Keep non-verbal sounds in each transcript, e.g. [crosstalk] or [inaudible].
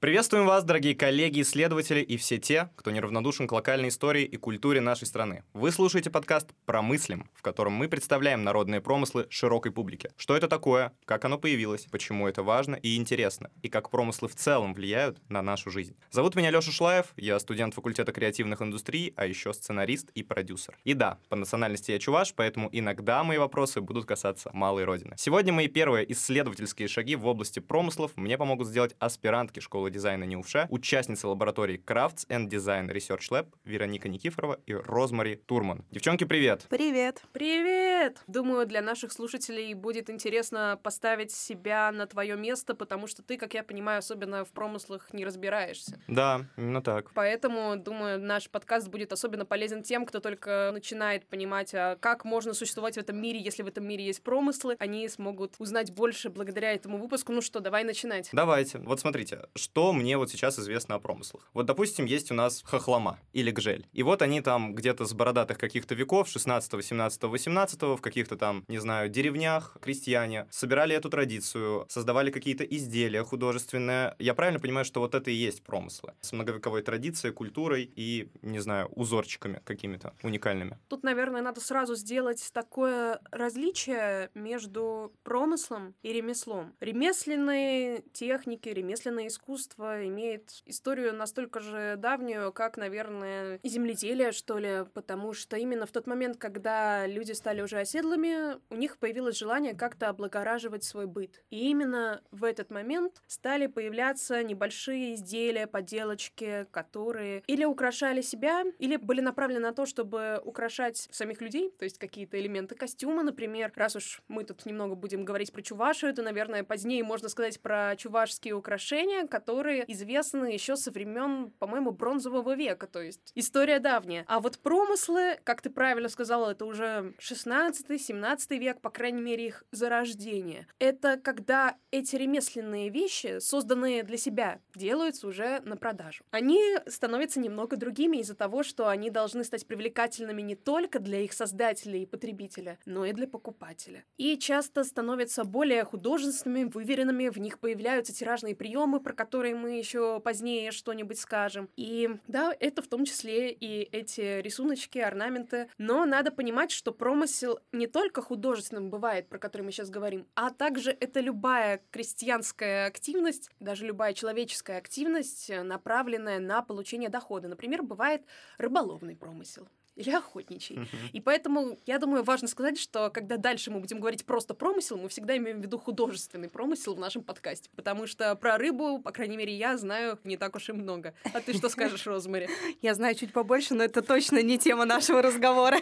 Приветствуем вас, дорогие коллеги, исследователи и все те, кто неравнодушен к локальной истории и культуре нашей страны. Вы слушаете подкаст «Промыслим», в котором мы представляем народные промыслы широкой публике. Что это такое, как оно появилось, почему это важно и интересно, и как промыслы в целом влияют на нашу жизнь. Зовут меня Леша Шлаев, я студент факультета креативных индустрий, а еще сценарист и продюсер. И да, по национальности я чуваш, поэтому иногда мои вопросы будут касаться малой родины. Сегодня мои первые исследовательские шаги в области промыслов мне помогут сделать аспирантки школы дизайна НИУФШа, участницы лаборатории Crafts and Design Research Lab Вероника Никифорова и Розмари Турман. Девчонки, привет! Привет! Привет! Думаю, для наших слушателей будет интересно поставить себя на твое место, потому что ты, как я понимаю, особенно в промыслах не разбираешься. Да, именно так. Поэтому, думаю, наш подкаст будет особенно полезен тем, кто только начинает понимать, а как можно существовать в этом мире, если в этом мире есть промыслы. Они смогут узнать больше благодаря этому выпуску. Ну что, давай начинать. Давайте. Вот смотрите, что что мне вот сейчас известно о промыслах. Вот, допустим, есть у нас хохлома или гжель. И вот они там где-то с бородатых каких-то веков, 16, 17, 18, в каких-то там, не знаю, деревнях, крестьяне, собирали эту традицию, создавали какие-то изделия художественные. Я правильно понимаю, что вот это и есть промыслы? С многовековой традицией, культурой и, не знаю, узорчиками какими-то уникальными. Тут, наверное, надо сразу сделать такое различие между промыслом и ремеслом. Ремесленные техники, ремесленное искусство искусство имеет историю настолько же давнюю, как, наверное, и земледелие, что ли, потому что именно в тот момент, когда люди стали уже оседлыми, у них появилось желание как-то облагораживать свой быт. И именно в этот момент стали появляться небольшие изделия, поделочки, которые или украшали себя, или были направлены на то, чтобы украшать самих людей, то есть какие-то элементы костюма, например. Раз уж мы тут немного будем говорить про чувашу, то, наверное, позднее можно сказать про чувашские украшения, которые которые известны еще со времен, по-моему, бронзового века, то есть история давняя. А вот промыслы, как ты правильно сказала, это уже 16-17 век, по крайней мере, их зарождение. Это когда эти ремесленные вещи, созданные для себя, делаются уже на продажу. Они становятся немного другими из-за того, что они должны стать привлекательными не только для их создателя и потребителя, но и для покупателя. И часто становятся более художественными, выверенными, в них появляются тиражные приемы, про которые которой мы еще позднее что-нибудь скажем. И да, это в том числе и эти рисуночки, орнаменты. Но надо понимать, что промысел не только художественным бывает, про который мы сейчас говорим, а также это любая крестьянская активность, даже любая человеческая активность, направленная на получение дохода. Например, бывает рыболовный промысел или охотничий. Uh-huh. И поэтому, я думаю, важно сказать, что когда дальше мы будем говорить просто промысел, мы всегда имеем в виду художественный промысел в нашем подкасте, потому что про рыбу, по крайней мере, я знаю не так уж и много. А ты что скажешь, Розмари? [laughs] Я знаю чуть побольше, но это точно не тема нашего разговора.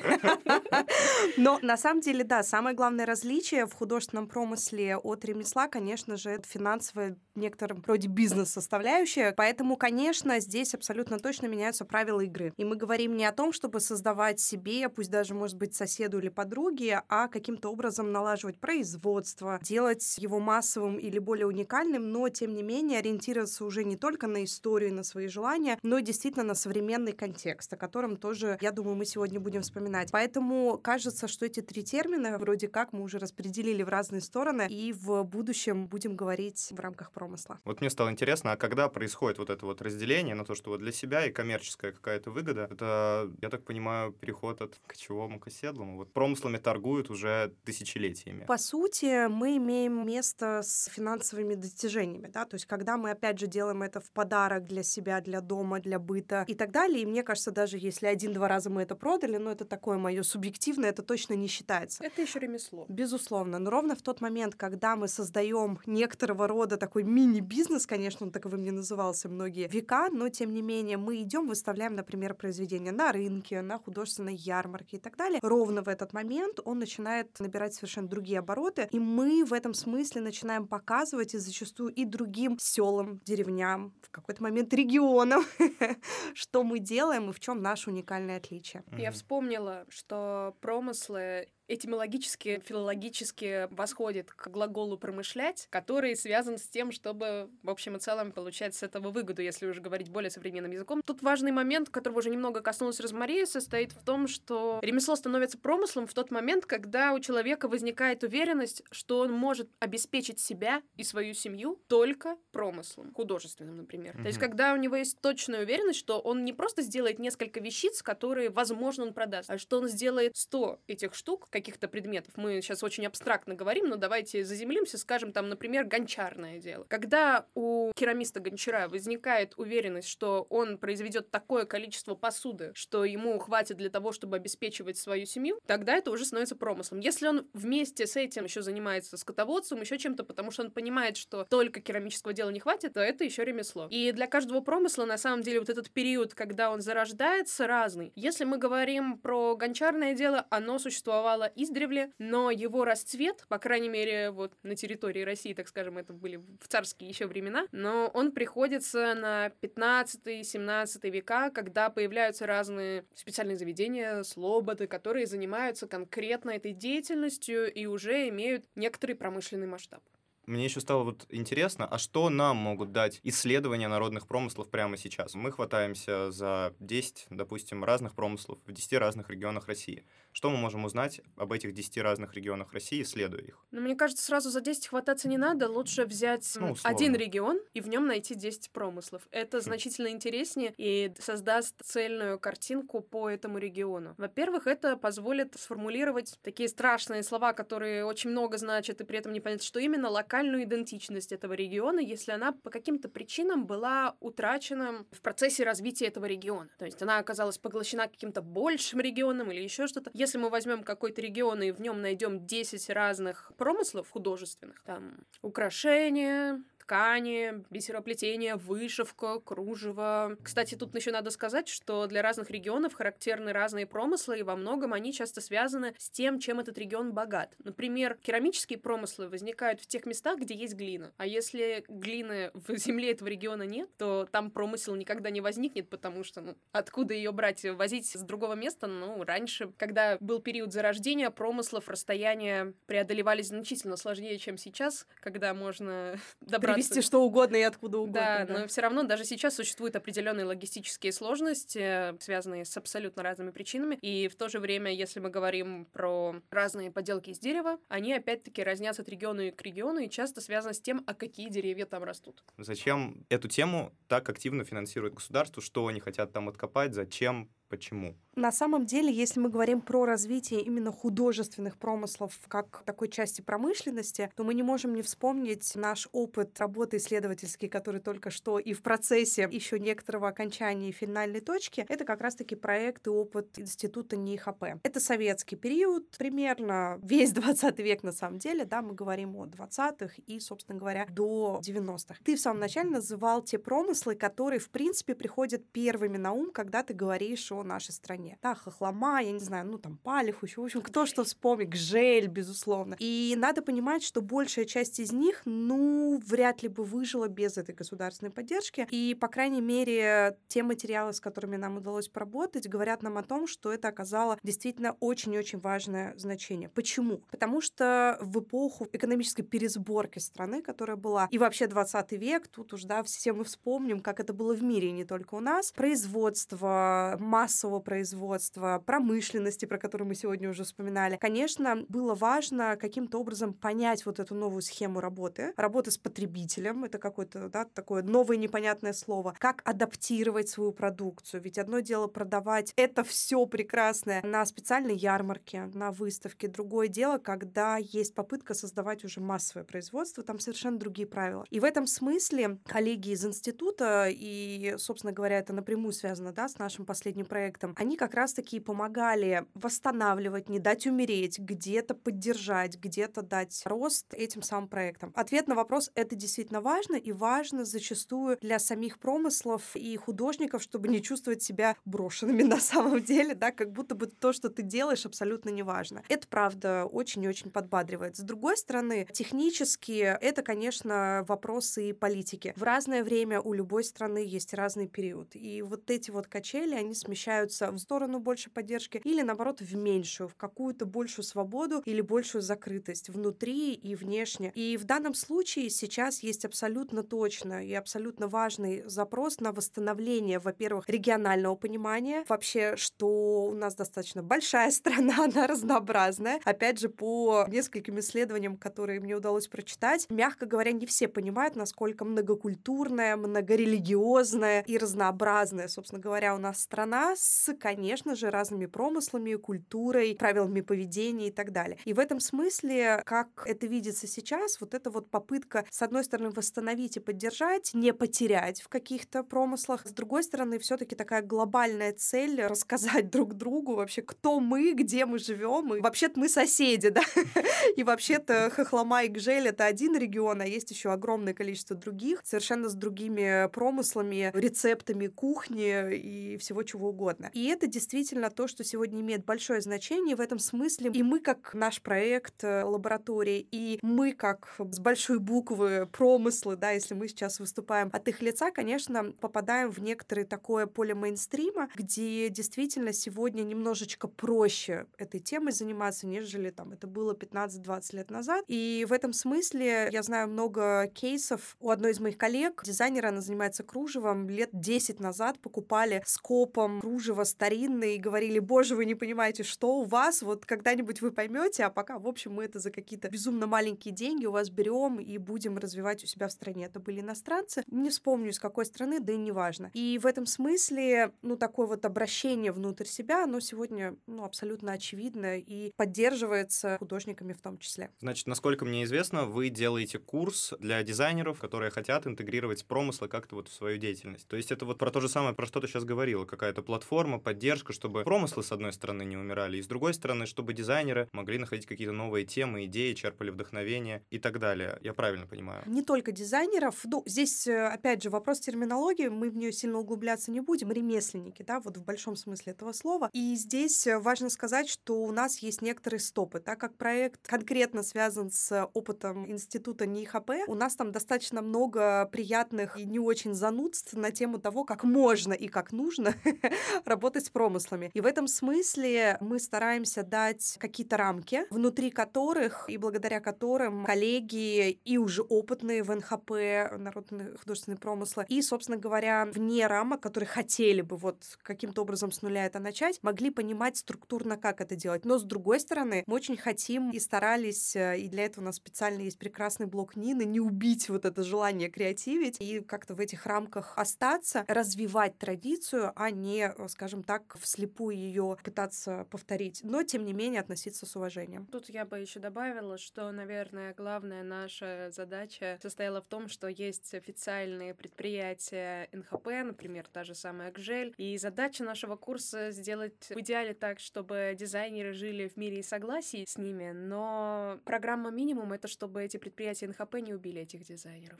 [laughs] Но на самом деле, да, самое главное различие в художественном промысле от ремесла, конечно же, это финансовая в некотором роде бизнес-составляющая. Поэтому, конечно, здесь абсолютно точно меняются правила игры. И мы говорим не о том, чтобы создать создавать себе, пусть даже, может быть, соседу или подруге, а каким-то образом налаживать производство, делать его массовым или более уникальным, но, тем не менее, ориентироваться уже не только на историю, на свои желания, но действительно на современный контекст, о котором тоже, я думаю, мы сегодня будем вспоминать. Поэтому кажется, что эти три термина вроде как мы уже распределили в разные стороны, и в будущем будем говорить в рамках промысла. Вот мне стало интересно, а когда происходит вот это вот разделение на то, что вот для себя и коммерческая какая-то выгода, это, я так понимаю, переход от кочевому к оседлому. Вот промыслами торгуют уже тысячелетиями. По сути, мы имеем место с финансовыми достижениями, да, то есть когда мы, опять же, делаем это в подарок для себя, для дома, для быта и так далее, и мне кажется, даже если один-два раза мы это продали, но это такое мое субъективное, это точно не считается. Это еще ремесло. Безусловно, но ровно в тот момент, когда мы создаем некоторого рода такой мини-бизнес, конечно, он таковым не назывался многие века, но тем не менее мы идем, выставляем, например, произведение на рынке, на художественной ярмарке и так далее, ровно в этот момент он начинает набирать совершенно другие обороты, и мы в этом смысле начинаем показывать и зачастую и другим селам, деревням, в какой-то момент регионам, [laughs] что мы делаем и в чем наше уникальное отличие. Я вспомнила, что промыслы этимологически, филологически восходит к глаголу «промышлять», который связан с тем, чтобы, в общем и целом, получать с этого выгоду, если уже говорить более современным языком. Тут важный момент, которого уже немного коснулась Розмария, состоит в том, что ремесло становится промыслом в тот момент, когда у человека возникает уверенность, что он может обеспечить себя и свою семью только промыслом, художественным, например. Mm-hmm. То есть, когда у него есть точная уверенность, что он не просто сделает несколько вещиц, которые, возможно, он продаст, а что он сделает 100 этих штук, каких-то предметов. Мы сейчас очень абстрактно говорим, но давайте заземлимся, скажем, там, например, гончарное дело. Когда у керамиста-гончара возникает уверенность, что он произведет такое количество посуды, что ему хватит для того, чтобы обеспечивать свою семью, тогда это уже становится промыслом. Если он вместе с этим еще занимается скотоводством, еще чем-то, потому что он понимает, что только керамического дела не хватит, то это еще ремесло. И для каждого промысла, на самом деле, вот этот период, когда он зарождается, разный. Если мы говорим про гончарное дело, оно существовало издревле, но его расцвет, по крайней мере, вот на территории России, так скажем, это были в царские еще времена, но он приходится на 15-17 века, когда появляются разные специальные заведения, слободы, которые занимаются конкретно этой деятельностью и уже имеют некоторый промышленный масштаб. Мне еще стало вот интересно, а что нам могут дать исследования народных промыслов прямо сейчас? Мы хватаемся за 10, допустим, разных промыслов в 10 разных регионах России. Что мы можем узнать об этих 10 разных регионах России, исследуя их? Ну, мне кажется, сразу за 10 хвататься не надо. Лучше взять ну, один регион и в нем найти 10 промыслов. Это хм. значительно интереснее и создаст цельную картинку по этому региону. Во-первых, это позволит сформулировать такие страшные слова, которые очень много значат, и при этом не понять, что именно локально локальную идентичность этого региона, если она по каким-то причинам была утрачена в процессе развития этого региона. То есть она оказалась поглощена каким-то большим регионом или еще что-то. Если мы возьмем какой-то регион и в нем найдем 10 разных промыслов художественных, там украшения, ткани, бисероплетение, вышивка, кружево. Кстати, тут еще надо сказать, что для разных регионов характерны разные промыслы, и во многом они часто связаны с тем, чем этот регион богат. Например, керамические промыслы возникают в тех местах, где есть глина. А если глины в земле этого региона нет, то там промысел никогда не возникнет, потому что, ну, откуда ее брать? Возить с другого места? Ну, раньше, когда был период зарождения промыслов, расстояния преодолевались значительно сложнее, чем сейчас, когда можно [laughs] добраться привезти что угодно и откуда угодно. Да, да, но все равно даже сейчас существуют определенные логистические сложности, связанные с абсолютно разными причинами. И в то же время, если мы говорим про разные поделки из дерева, они опять-таки разнятся от региона к региону и часто связаны с тем, а какие деревья там растут. Зачем эту тему так активно финансирует государство? Что они хотят там откопать? Зачем? Почему? На самом деле, если мы говорим про развитие именно художественных промыслов как такой части промышленности, то мы не можем не вспомнить наш опыт работы исследовательский, который только что и в процессе еще некоторого окончания и финальной точки. Это как раз-таки проект и опыт Института НИХП. Это советский период, примерно весь [laughs] 20 век на самом деле, да, мы говорим о 20-х и, собственно говоря, до 90-х. Ты в самом начале называл те промыслы, которые, в принципе, приходят первыми на ум, когда ты говоришь о о нашей стране. Да, Хохлома, я не знаю, ну там Палих, еще, в общем, кто что вспомнит, Гжель, безусловно. И надо понимать, что большая часть из них, ну, вряд ли бы выжила без этой государственной поддержки. И, по крайней мере, те материалы, с которыми нам удалось поработать, говорят нам о том, что это оказало действительно очень-очень важное значение. Почему? Потому что в эпоху экономической пересборки страны, которая была, и вообще 20 век, тут уж, да, все мы вспомним, как это было в мире, не только у нас, производство, масса массового производства, промышленности, про которую мы сегодня уже вспоминали. Конечно, было важно каким-то образом понять вот эту новую схему работы, работы с потребителем, это какое-то да, такое новое непонятное слово, как адаптировать свою продукцию. Ведь одно дело продавать это все прекрасное на специальной ярмарке, на выставке, другое дело, когда есть попытка создавать уже массовое производство, там совершенно другие правила. И в этом смысле коллеги из института, и, собственно говоря, это напрямую связано да, с нашим последним проектом, проектам, они как раз-таки помогали восстанавливать, не дать умереть, где-то поддержать, где-то дать рост этим самым проектам. Ответ на вопрос — это действительно важно, и важно зачастую для самих промыслов и художников, чтобы не чувствовать себя брошенными [laughs] на самом деле, да, как будто бы то, что ты делаешь, абсолютно не важно. Это, правда, очень и очень подбадривает. С другой стороны, технически это, конечно, вопросы и политики. В разное время у любой страны есть разный период. И вот эти вот качели, они смещаются смещаются в сторону больше поддержки или, наоборот, в меньшую, в какую-то большую свободу или большую закрытость внутри и внешне. И в данном случае сейчас есть абсолютно точно и абсолютно важный запрос на восстановление, во-первых, регионального понимания, вообще, что у нас достаточно большая [laughs] страна, она разнообразная. Опять же, по нескольким исследованиям, которые мне удалось прочитать, мягко говоря, не все понимают, насколько многокультурная, многорелигиозная и разнообразная, собственно говоря, у нас страна с, конечно же, разными промыслами, культурой, правилами поведения и так далее. И в этом смысле, как это видится сейчас, вот эта вот попытка, с одной стороны, восстановить и поддержать, не потерять в каких-то промыслах, с другой стороны, все таки такая глобальная цель рассказать [laughs] друг другу вообще, кто мы, где мы живем, и вообще-то мы соседи, да, [laughs] и вообще-то Хохлома и Гжель — это один регион, а есть еще огромное количество других, совершенно с другими промыслами, рецептами кухни и всего чего угодно. И это действительно то, что сегодня имеет большое значение в этом смысле. И мы, как наш проект э, лаборатории, и мы, как с большой буквы промыслы, да, если мы сейчас выступаем от их лица, конечно, попадаем в некоторое такое поле мейнстрима, где действительно сегодня немножечко проще этой темой заниматься, нежели там это было 15-20 лет назад. И в этом смысле я знаю много кейсов. У одной из моих коллег, дизайнера, она занимается кружевом, лет 10 назад покупали скопом кружево старинное и говорили, боже, вы не понимаете, что у вас, вот когда-нибудь вы поймете, а пока, в общем, мы это за какие-то безумно маленькие деньги у вас берем и будем развивать у себя в стране. Это были иностранцы. Не вспомню, из какой страны, да и неважно. И в этом смысле, ну, такое вот обращение внутрь себя, оно сегодня, ну, абсолютно очевидно и поддерживается художниками в том числе. Значит, насколько мне известно, вы делаете курс для дизайнеров, которые хотят интегрировать промыслы как-то вот в свою деятельность. То есть это вот про то же самое, про что ты сейчас говорила, какая-то платформа, поддержка, чтобы промыслы, с одной стороны, не умирали, и с другой стороны, чтобы дизайнеры могли находить какие-то новые темы, идеи, черпали вдохновение и так далее. Я правильно понимаю? Не только дизайнеров. Ну, здесь, э, опять же, вопрос терминологии, мы в нее сильно углубляться не будем. Ремесленники, да, вот в большом смысле этого слова. И здесь э, важно сказать, что у нас есть некоторые стопы. Так как проект конкретно связан с опытом института НИХП, у нас там достаточно много приятных и не очень занудств на тему того, как можно и как нужно [laughs] [laughs] работать с промыслами. И в этом смысле мы стараемся дать какие-то рамки, внутри которых и благодаря которым коллеги и уже опытные в НХП, народные художественные промыслы, и, собственно говоря, вне рамок, которые хотели бы вот каким-то образом с нуля это начать, могли понимать структурно, как это делать. Но, с другой стороны, мы очень хотим и старались, э, и для этого у нас специально есть прекрасный блок Нины, не убить вот это желание креативить и как-то в этих рамках остаться, развивать традицию, а не, скажем так, вслепую ее пытаться повторить, но, тем не менее, относиться с уважением. Тут я бы еще добавила, что, наверное, главная наша задача состояла в том, что есть официальные предприятия НХП, например, та же самая Гжель, и задача нашего курса сделать в идеале так, чтобы дизайнеры жили в мире и согласии с ними, но программа минимум — это чтобы эти предприятия НХП не убили этих дизайнеров.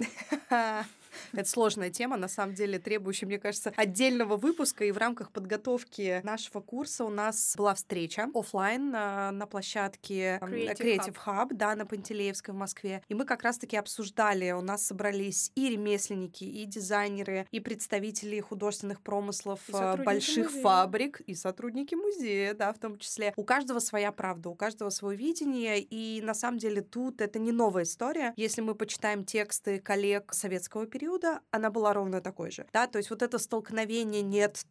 [laughs] Это сложная тема, на самом деле, требующая, мне кажется, отдельного выпуска. И в рамках подготовки нашего курса у нас была встреча офлайн на, на площадке Creative, Creative Hub. да, на Пантелеевской в Москве. И мы как раз-таки обсуждали, у нас собрались и ремесленники, и дизайнеры, и представители художественных промыслов сотрудники больших музея. фабрик, и сотрудники музея, да, в том числе. У каждого своя правда, у каждого свое видение, и на самом деле тут это не новая история. Если мы почитаем тексты коллег советского периода, она была ровно такой же. Да, то есть вот это столкновение нет,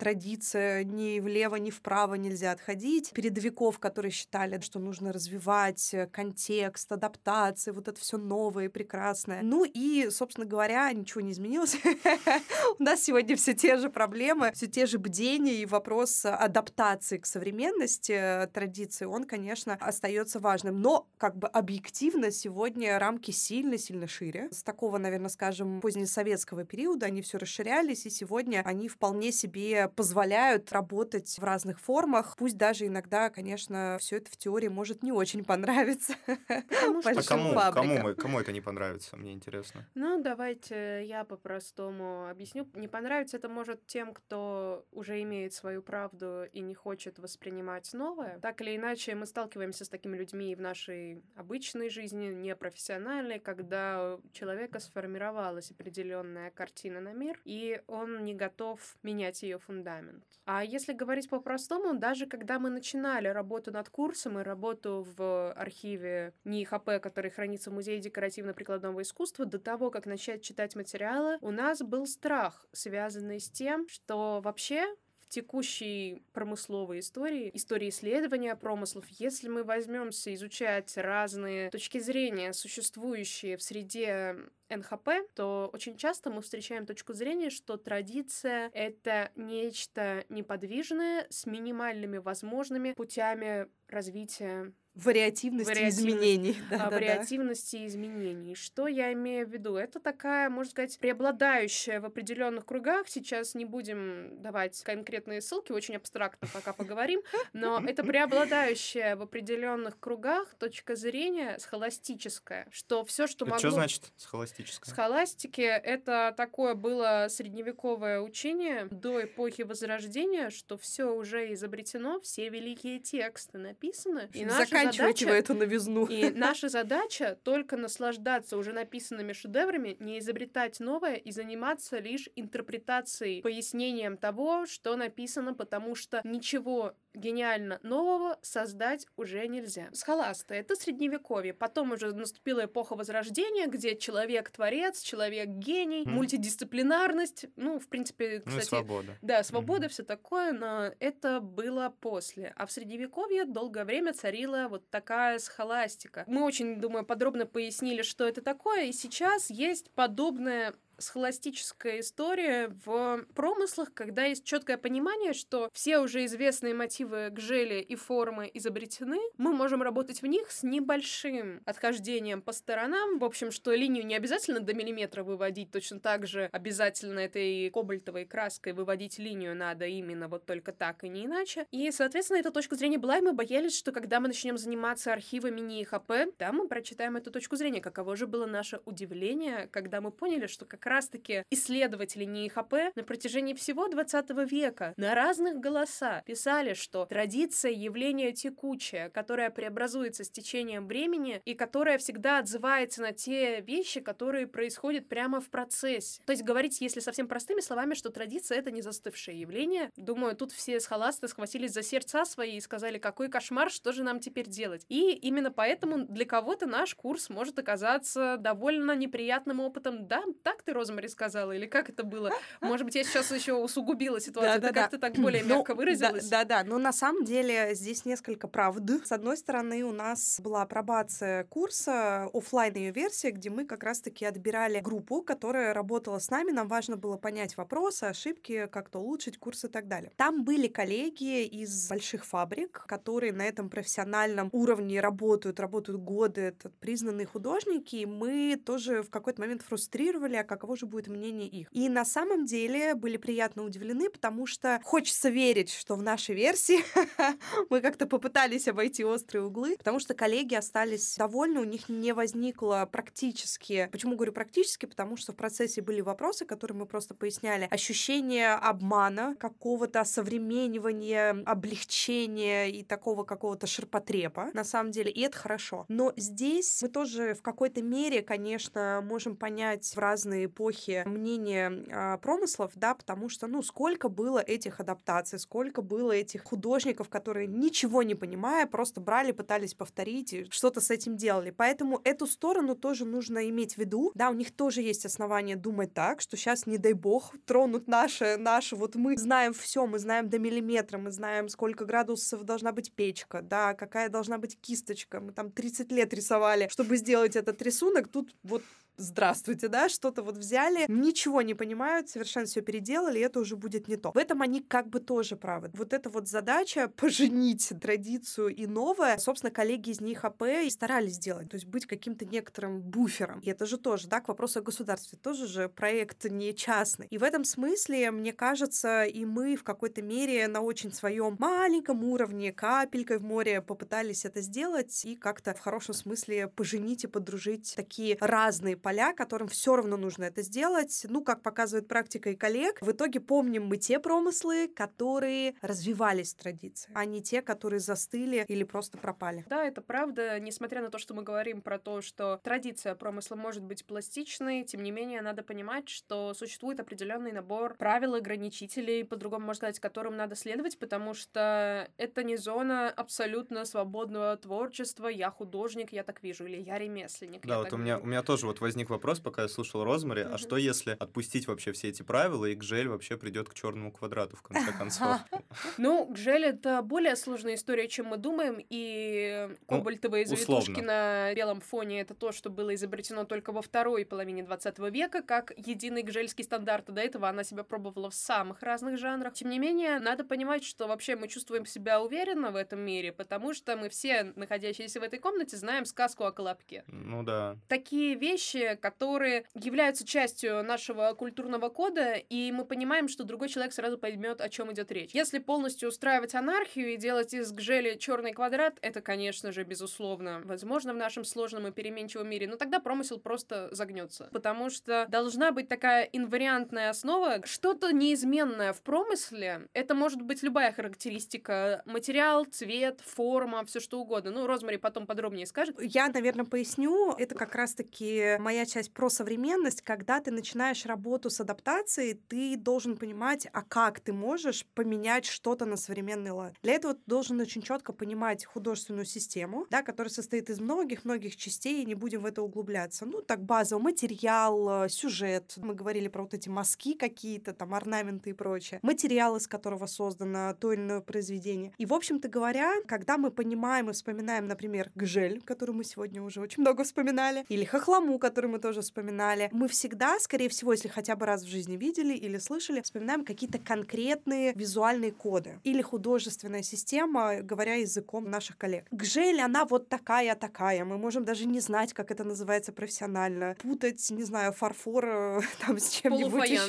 традиция ни влево, ни вправо нельзя отходить. Передовиков, которые считали, что нужно развивать э, контекст, адаптации, вот это все новое и прекрасное. Ну и, собственно говоря, ничего не изменилось. [laughs] У нас сегодня все те же проблемы, все те же бдения и вопрос адаптации к современности э, традиции, он, конечно, остается важным. Но как бы объективно сегодня рамки сильно-сильно шире. С такого, наверное, скажем, позднесоветского периода они все расширялись, и сегодня они вполне себе позволяют работать в разных формах. Пусть даже иногда, конечно, все это в теории может не очень понравиться. [laughs] Потому что- А кому, кому, мы- кому это не понравится, мне интересно. Ну, давайте я по-простому объясню. Не понравится это может тем, кто уже имеет свою правду и не хочет воспринимать новое. Так или иначе, мы сталкиваемся с такими людьми и в нашей обычной жизни, непрофессиональной, когда у человека сформировалась определенная картина на мир, и он не готов менять ее фундамент. Момент. А если говорить по-простому, даже когда мы начинали работу над курсом и работу в архиве НИИХП, который хранится в Музее декоративно-прикладного искусства, до того, как начать читать материалы, у нас был страх, связанный с тем, что вообще текущей промысловой истории, истории исследования промыслов, если мы возьмемся изучать разные точки зрения, существующие в среде НХП, то очень часто мы встречаем точку зрения, что традиция — это нечто неподвижное с минимальными возможными путями развития Вариативности Вариативность, изменений. Да, а, да, вариативности да. изменений. Что я имею в виду? Это такая, можно сказать, преобладающая в определенных кругах. Сейчас не будем давать конкретные ссылки, очень абстрактно пока поговорим, но это преобладающая в определенных кругах точка зрения схоластическая, что все, что это могло... Что значит схоластическое? Схоластики — это такое было средневековое учение до эпохи Возрождения, что все уже изобретено, все великие тексты написаны. И наша заканчивайте задача, вы эту новизну. И [laughs] наша задача только наслаждаться уже написанными шедеврами, не изобретать новое и заниматься лишь интерпретацией, пояснением того, что написано, потому что ничего гениально нового создать уже нельзя. Схоласты — это средневековье. Потом уже наступила эпоха Возрождения, где человек-творец, человек-гений, mm. мультидисциплинарность, ну, в принципе, кстати... Ну, свобода. Да, свобода, mm-hmm. все такое, но это было после. А в Средневековье долгое время царила вот такая схоластика. Мы очень, думаю, подробно пояснили, что это такое, и сейчас есть подобное схоластическая история в промыслах, когда есть четкое понимание, что все уже известные мотивы гжели и формы изобретены, мы можем работать в них с небольшим отхождением по сторонам. В общем, что линию не обязательно до миллиметра выводить, точно так же обязательно этой кобальтовой краской выводить линию надо именно вот только так и не иначе. И, соответственно, эта точка зрения была, и мы боялись, что когда мы начнем заниматься архивами НИИХП, да, мы прочитаем эту точку зрения. Каково же было наше удивление, когда мы поняли, что как раз-таки исследователи НИИХП на протяжении всего 20 века на разных голоса писали, что традиция — явление текучее, которое преобразуется с течением времени и которое всегда отзывается на те вещи, которые происходят прямо в процессе. То есть говорить, если совсем простыми словами, что традиция — это не застывшее явление. Думаю, тут все схоласты схватились за сердца свои и сказали, какой кошмар, что же нам теперь делать? И именно поэтому для кого-то наш курс может оказаться довольно неприятным опытом. Да, так ты, Розмари, сказала, или как это было? [laughs] Может быть, я сейчас еще усугубила ситуацию, да, ты как-то так более ну, мягко выразилась. Да, да, но на самом деле здесь несколько правд. С одной стороны, у нас была апробация курса, офлайн ее версия, где мы как раз-таки отбирали группу, которая работала с нами. Нам важно было понять вопросы, ошибки, как-то улучшить курс и так далее. Там были коллеги из больших фабрик, которые на этом профессиональном уровне работают, работают годы, это признанные художники, и мы тоже в какой-то момент фрустрировали, а как каково же будет мнение их. И на самом деле были приятно удивлены, потому что хочется верить, что в нашей версии [laughs] мы как-то попытались обойти острые углы, потому что коллеги остались довольны, у них не возникло практически, почему говорю практически, потому что в процессе были вопросы, которые мы просто поясняли, ощущение обмана, какого-то современнивания, облегчения и такого какого-то ширпотреба, на самом деле, и это хорошо. Но здесь мы тоже в какой-то мере, конечно, можем понять в разные эпохи мнение а, промыслов, да, потому что, ну, сколько было этих адаптаций, сколько было этих художников, которые ничего не понимая, просто брали, пытались повторить и что-то с этим делали. Поэтому эту сторону тоже нужно иметь в виду. Да, у них тоже есть основания думать так, что сейчас, не дай бог, тронут наше, наше, вот мы знаем все, мы знаем до миллиметра, мы знаем, сколько градусов должна быть печка, да, какая должна быть кисточка, мы там 30 лет рисовали, чтобы сделать этот рисунок, тут вот здравствуйте, да, что-то вот взяли, ничего не понимают, совершенно все переделали, и это уже будет не то. В этом они как бы тоже правы. Вот эта вот задача поженить традицию и новое, собственно, коллеги из НИХП и старались сделать, то есть быть каким-то некоторым буфером. И это же тоже, да, к вопросу о государстве, тоже же проект не частный. И в этом смысле, мне кажется, и мы в какой-то мере на очень своем маленьком уровне, капелькой в море попытались это сделать и как-то в хорошем смысле поженить и подружить такие разные поля, которым все равно нужно это сделать. Ну, как показывает практика и коллег, в итоге помним мы те промыслы, которые развивались традиции, а не те, которые застыли или просто пропали. Да, это правда, несмотря на то, что мы говорим про то, что традиция промысла может быть пластичной, тем не менее, надо понимать, что существует определенный набор правил, ограничителей, по-другому можно сказать, которым надо следовать, потому что это не зона абсолютно свободного творчества, я художник, я так вижу, или я ремесленник. Да, вот у меня, у меня тоже вот возник вопрос, пока я слушал Розмари, а что если отпустить вообще все эти правила, и Гжель вообще придет к черному квадрату в конце концов? [laughs] Ну, Гжель это более сложная история, чем мы думаем, и ну, кобальтовые завитушки на белом фоне это то, что было изобретено только во второй половине 20 века, как единый гжельский стандарт. До этого она себя пробовала в самых разных жанрах. Тем не менее, надо понимать, что вообще мы чувствуем себя уверенно в этом мире, потому что мы все, находящиеся в этой комнате, знаем сказку о Колобке. Ну да. Такие вещи, которые являются частью нашего культурного кода, и мы понимаем, что другой человек сразу поймет, о чем идет речь. Если полностью устраивать анархию и делать из гжели черный квадрат, это, конечно же, безусловно, возможно в нашем сложном и переменчивом мире, но тогда промысел просто загнется. Потому что должна быть такая инвариантная основа, что-то неизменное в промысле. Это может быть любая характеристика. Материал, цвет, форма, все что угодно. Ну, Розмари потом подробнее скажет. Я, наверное, поясню. Это как раз-таки моя часть про современность. Когда ты начинаешь работу с адаптацией, ты должен понимать, а как ты можешь поменять что-то на современный лад. Для этого ты должен очень четко понимать художественную систему, да, которая состоит из многих-многих частей, и не будем в это углубляться. Ну, так базово, материал, э, сюжет. Мы говорили про вот эти мазки какие-то, там, орнаменты и прочее. Материал, из которого создано то или иное произведение. И, в общем-то говоря, когда мы понимаем и вспоминаем, например, Гжель, которую мы сегодня уже очень много вспоминали, или Хохлому, который мы тоже вспоминали, мы всегда, скорее всего, если хотя бы раз в жизни видели или слышали, вспоминаем какие-то конкретные визуальные коды или художественная система, говоря языком наших коллег. Гжель, она вот такая-такая. Мы можем даже не знать, как это называется профессионально. Путать, не знаю, фарфор э, [laughs] там с чем-нибудь.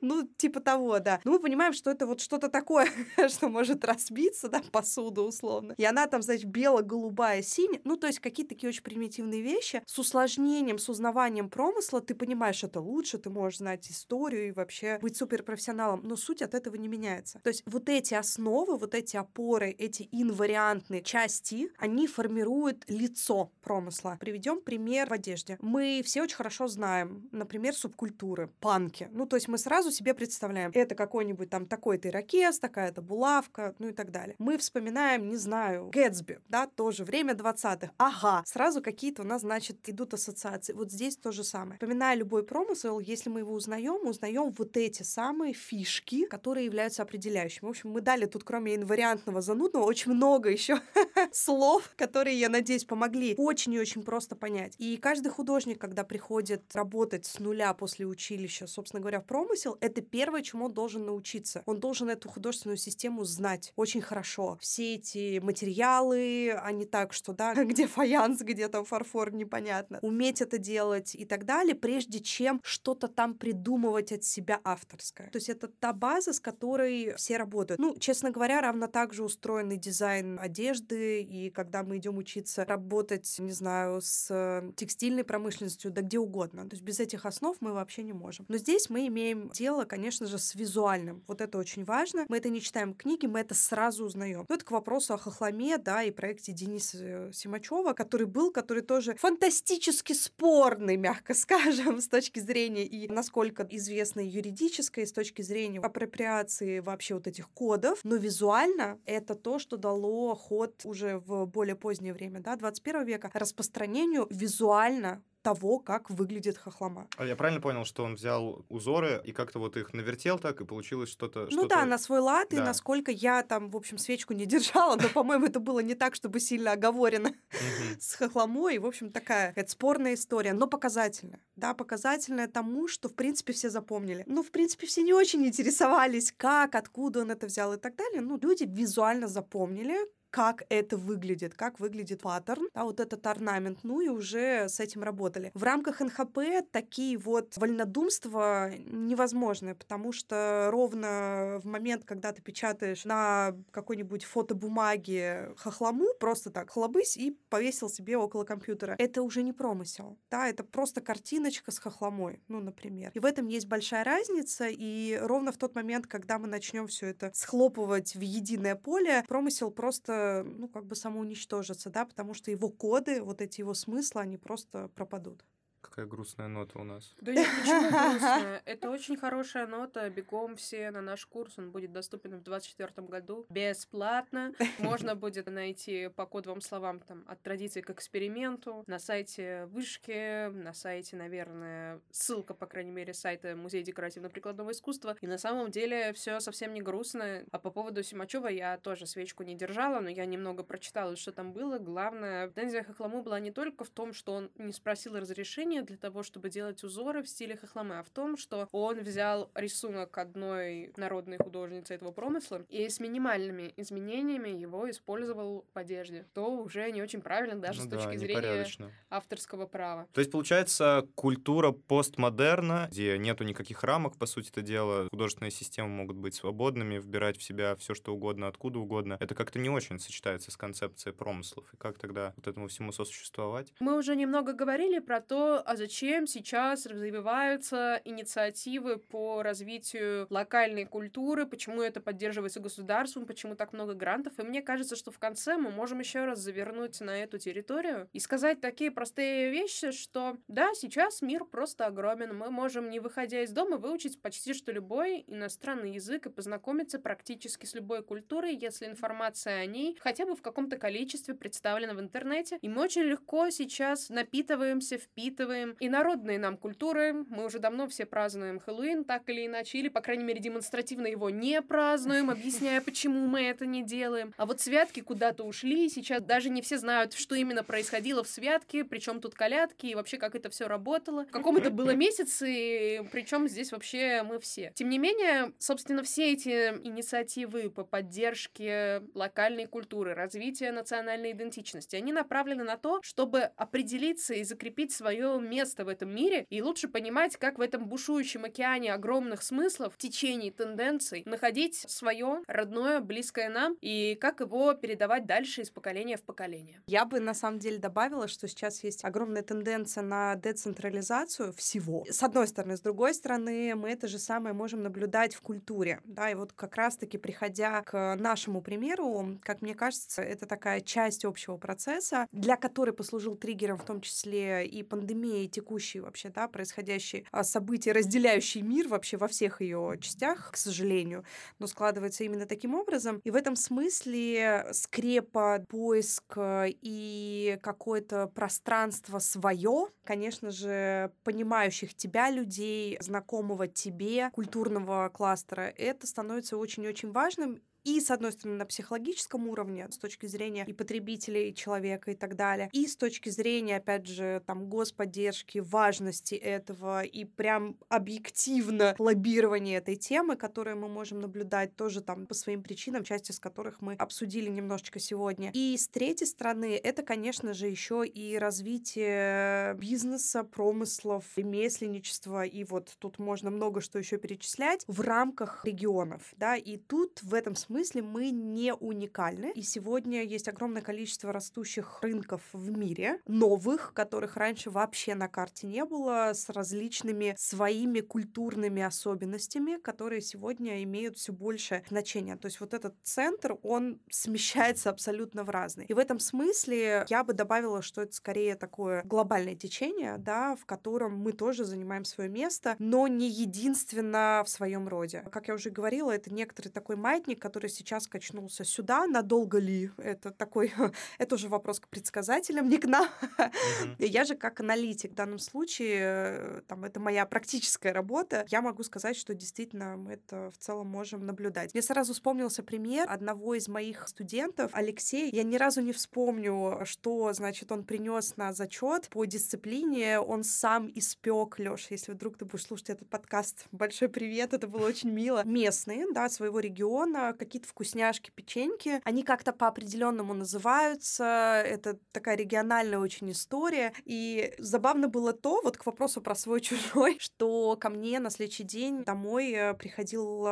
Ну, типа того, да. Но мы понимаем, что это вот что-то такое, [laughs] что может разбиться, да, посуду условно. И она там, значит, бело-голубая, синяя. Ну, то есть какие-то такие очень примитивные вещи. С усложнением, с узнаванием промысла ты понимаешь это лучше, ты можешь знать историю и вообще быть суперпрофессионалом. Но суть от этого не меняется. То есть вот эти основы, вот эти опоры, эти инвариантные части, они формируют лицо промысла. Приведем пример в одежде. Мы все очень хорошо знаем, например, субкультуры, панки. Ну, то есть мы сразу себе представляем, это какой-нибудь там такой-то ирокез, такая-то булавка, ну и так далее. Мы вспоминаем, не знаю, Гэтсби, да, тоже время 20-х. Ага, сразу какие-то у нас, значит, идут ассоциации. Вот здесь то же самое. Вспоминая любой промысел, если мы его узнаем, узнаем вот эти самые фишки, которые являются определяющими. В общем, мы дали тут, кроме инвариантного занудного, очень много еще [laughs] слов, которые, я надеюсь, помогли очень и очень просто понять. И каждый художник, когда приходит работать с нуля после училища, собственно говоря, в промысел, это первое, чему он должен научиться. Он должен эту художественную систему знать очень хорошо. Все эти материалы, а не так, что, да, [laughs] где фаянс, где там фарфор, непонятно. Уметь это делать и так далее, прежде чем что-то там придумывать от себя авторское. То есть это та база, с которой все работают. Ну, честно говоря, равно так же устроенный дизайн одежды, и когда мы идем учиться работать, не знаю, с текстильной промышленностью, да где угодно. То есть без этих основ мы вообще не можем. Но здесь мы имеем дело, конечно же, с визуальным. Вот это очень важно. Мы это не читаем книги, мы это сразу узнаем. Ну, это к вопросу о хохломе, да, и проекте Дениса Симачева, который был, который тоже фантастически спорный, мягко [laughs] скажем, с точки зрения и насколько известно юридической, с точки зрения апроприации вообще вот этих кодов. Но визуально это то, что дало ход уже в более позднее время, да, 21 века, распространению визуально того, как выглядит хохлома. А я правильно понял, что он взял узоры и как-то вот их навертел так, и получилось что-то... Ну что да, на свой лад, да. и насколько я там, в общем, свечку не [laughs] держала, но, по-моему, это было не так, чтобы сильно оговорено [laughs] с хохломой. И, в общем, такая это спорная история, но показательная. Да, показательная тому, что, в принципе, все запомнили. Ну, в принципе, все не очень интересовались, как, откуда он это взял и так далее. Ну, люди визуально запомнили, как это выглядит, как выглядит паттерн, а вот этот орнамент, ну и уже с этим работали. В рамках НХП такие вот вольнодумства невозможны, потому что ровно в момент, когда ты печатаешь на какой-нибудь фотобумаге хохлому, просто так хлобысь и повесил себе около компьютера, это уже не промысел, да, это просто картиночка с хохломой, ну, например. И в этом есть большая разница, и ровно в тот момент, когда мы начнем все это схлопывать в единое поле, промысел просто, ну, как бы самоуничтожится, да, потому что его коды, вот эти его смыслы, они просто пропадут. Какая грустная нота у нас. Да нет, почему грустная? Это очень хорошая нота. Бегом все на наш курс. Он будет доступен в 2024 году. Бесплатно. Можно будет найти по кодовым словам там от традиции к эксперименту на сайте Вышки, на сайте, наверное, ссылка, по крайней мере, сайта Музея декоративно-прикладного искусства. И на самом деле все совсем не грустно. А по поводу Симачева я тоже свечку не держала, но я немного прочитала, что там было. Главное, претензия Хохлому была не только в том, что он не спросил разрешения для того, чтобы делать узоры в стиле хохломе, а в том, что он взял рисунок одной народной художницы этого промысла и с минимальными изменениями его использовал в одежде. То уже не очень правильно даже Ну с да, точки зрения авторского права. То есть, получается, культура постмодерна, где нету никаких рамок, по сути это дело, художественные системы могут быть свободными, вбирать в себя все, что угодно, откуда угодно. Это как-то не очень сочетается с концепцией промыслов. И как тогда вот этому всему сосуществовать? Мы уже немного говорили про то, а зачем сейчас развиваются инициативы по развитию локальной культуры, почему это поддерживается государством, почему так много грантов. И мне кажется, что в конце мы можем еще раз завернуть на эту территорию и сказать такие простые вещи, что да, сейчас мир просто огромен. Мы можем, не выходя из дома, выучить почти что любой иностранный язык и познакомиться практически с любой культурой, если информация о ней хотя бы в каком-то количестве представлена в интернете. И мы очень легко сейчас напитываемся, впитываем и народные нам культуры. Мы уже давно все празднуем Хэллоуин, так или иначе, или, по крайней мере, демонстративно его не празднуем, объясняя, почему мы это не делаем. А вот святки куда-то ушли, сейчас даже не все знают, что именно происходило в святке, причем тут колядки, и вообще как это все работало. В каком это было месяце, и причем здесь вообще мы все. Тем не менее, собственно, все эти инициативы по поддержке локальной культуры, развития национальной идентичности, они направлены на то, чтобы определиться и закрепить свое место в этом мире и лучше понимать, как в этом бушующем океане огромных смыслов, течений, тенденций находить свое родное, близкое нам и как его передавать дальше из поколения в поколение. Я бы на самом деле добавила, что сейчас есть огромная тенденция на децентрализацию всего. С одной стороны, с другой стороны, мы это же самое можем наблюдать в культуре, да, и вот как раз-таки приходя к нашему примеру, как мне кажется, это такая часть общего процесса, для которой послужил триггером в том числе и пандемия, и текущие вообще, да, происходящие а, события, разделяющие мир вообще во всех ее частях, к сожалению, но складывается именно таким образом. И в этом смысле скрепа, поиск э, и какое-то пространство свое, конечно же, понимающих тебя людей, знакомого тебе культурного кластера, это становится очень-очень важным и, с одной стороны, на психологическом уровне, с точки зрения и потребителей, и человека и так далее, и с точки зрения, опять же, там, господдержки, важности этого и прям объективно лоббирования этой темы, которые мы можем наблюдать тоже там по своим причинам, часть из которых мы обсудили немножечко сегодня. И с третьей стороны, это, конечно же, еще и развитие бизнеса, промыслов, ремесленничества, и вот тут можно много что еще перечислять в рамках регионов, да, и тут в этом смысле смысле мы не уникальны. И сегодня есть огромное количество растущих рынков в мире, новых, которых раньше вообще на карте не было, с различными своими культурными особенностями, которые сегодня имеют все больше значения. То есть вот этот центр, он смещается абсолютно в разные. И в этом смысле я бы добавила, что это скорее такое глобальное течение, да, в котором мы тоже занимаем свое место, но не единственно в своем роде. Как я уже говорила, это некоторый такой маятник, который сейчас качнулся сюда, надолго ли? Это такой, [laughs] это уже вопрос к предсказателям, не к нам. Мгм. [laughs] Я же как аналитик в данном случае, э, там, это моя практическая работа, я могу сказать, что действительно мы это в целом можем наблюдать. Мне сразу вспомнился пример одного из моих студентов, Алексей. Я ни разу не вспомню, что, значит, он принес на зачет по дисциплине. Он сам испек, Лёш, если вдруг ты будешь слушать этот подкаст, большой привет, это было очень мило. Местные, да, своего региона, какие-то вкусняшки, печеньки. Они как-то по определенному называются. Это такая региональная очень история. И забавно было то, вот к вопросу про свой-чужой, [laughs] что ко мне на следующий день домой э, приходил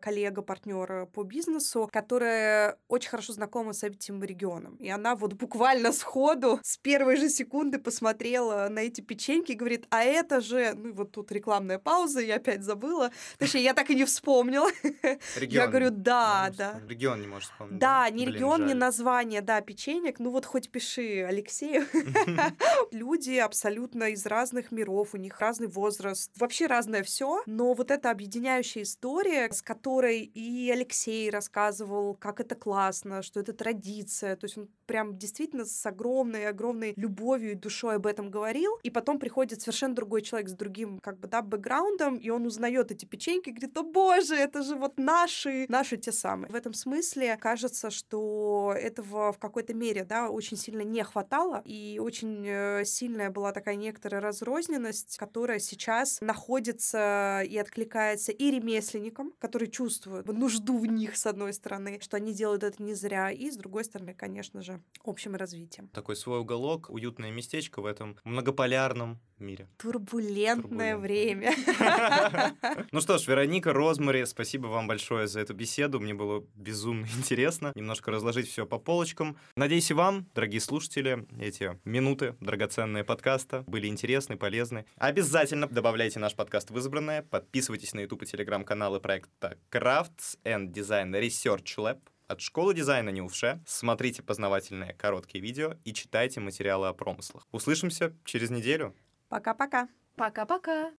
коллега, партнер по бизнесу, которая очень хорошо знакома с этим регионом. И она вот буквально сходу с первой же секунды посмотрела на эти печеньки и говорит, а это же... Ну, вот тут рекламная пауза, я опять забыла. Точнее, я так и не вспомнила. [laughs] Регион. Я говорю, да, да. Регион не можешь вспомнить. Да, не регион, не название, да, печенек. Ну вот хоть пиши, Алексею. [laughs] [laughs] Люди абсолютно из разных миров, у них разный возраст, вообще разное все. Но вот эта объединяющая история, с которой и Алексей рассказывал, как это классно, что это традиция. То есть он прям действительно с огромной-огромной любовью и душой об этом говорил. И потом приходит совершенно другой человек с другим, как бы, да, бэкграундом, и он узнает эти печеньки говорит, о боже, это же вот наши, наши те самые. В этом смысле кажется, что этого в какой-то мере, да, очень сильно не хватало, и очень э, сильная была такая некоторая разрозненность, которая сейчас находится и откликается и ремесленникам, которые чувствуют нужду в них, с одной стороны, что они делают это не зря, и с другой стороны, конечно же, общим развитием. Такой свой уголок, уютное местечко в этом многополярном мире. Турбулентное время. [laughs] Ну что ж, Вероника, Розмари, спасибо вам большое за эту беседу. Мне было безумно [laughs] интересно немножко разложить все по полочкам. Надеюсь, и вам, дорогие слушатели, эти минуты драгоценные подкаста были интересны, полезны. Обязательно добавляйте наш подкаст в избранное, подписывайтесь на YouTube и телеграм-каналы проекта Crafts and Design Research Lab от школы дизайна Нювше. Смотрите познавательные короткие видео и читайте материалы о промыслах. Услышимся через неделю. Пока-пока. Пока-пока.